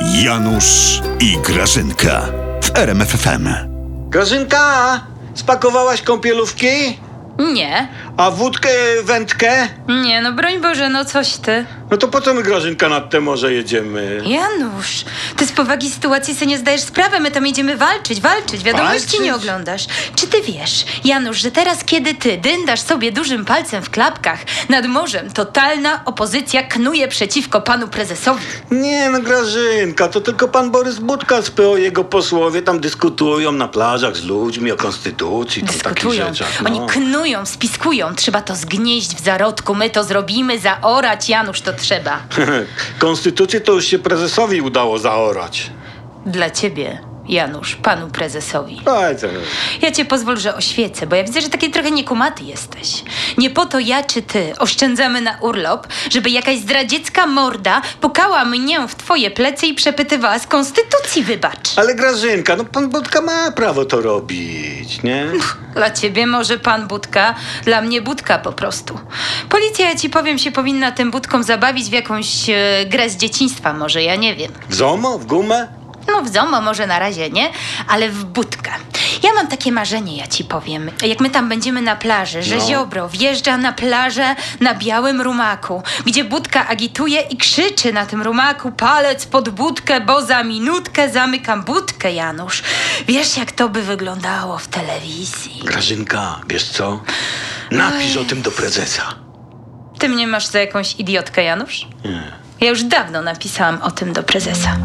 Janusz i Grażynka w RMFFM. Grażynka, spakowałaś kąpielówki? Nie, A wódkę, wędkę? nie, no broń Boże, no coś ty. No to po co my, Grażynka, nad te morze jedziemy? Janusz, ty z powagi sytuacji sobie nie zdajesz sprawy, my tam jedziemy walczyć, walczyć, wiadomości Walczyć? nie oglądasz. Czy ty wiesz, Janusz, że teraz kiedy ty dyndasz sobie dużym palcem w klapkach nad morzem, totalna opozycja knuje przeciwko panu prezesowi. Nie no, Grażynka, to tylko pan Borys Budka z PO jego posłowie tam dyskutują na plażach z ludźmi o konstytucji, takich Dyskutują, rzeczach. No. oni knują, spiskują, trzeba to zgnieść w zarodku, my to zrobimy, zaorać, Janusz, to trzeba. Konstytucję to już się prezesowi udało zaorać. Dla ciebie, Janusz, panu prezesowi. To. Ja cię pozwól, że oświecę, bo ja widzę, że taki trochę niekumaty jesteś. Nie po to ja czy ty oszczędzamy na urlop, żeby jakaś zdradziecka morda pukała mnie w twoje plecy i przepytywała z konstytucji, wybacz. Ale Grażynka, no pan Budka ma prawo to robić, nie? Dla ciebie może pan Budka, dla mnie Budka po prostu. Policja, ja ci powiem, się powinna tym Budkom zabawić w jakąś e, grę z dzieciństwa może, ja nie wiem. W ZOMO? W gumę? No w ZOMO może na razie nie, ale w budkę. Ja mam takie marzenie, ja ci powiem. Jak my tam będziemy na plaży, że No. Ziobro wjeżdża na plażę na białym rumaku, gdzie budka agituje i krzyczy na tym rumaku palec pod budkę, bo za minutkę zamykam budkę, Janusz. Wiesz, jak to by wyglądało w telewizji? Grażynka, wiesz co? Napisz o tym do prezesa. Ty mnie masz za jakąś idiotkę, Janusz? Nie. Ja już dawno napisałam o tym do prezesa.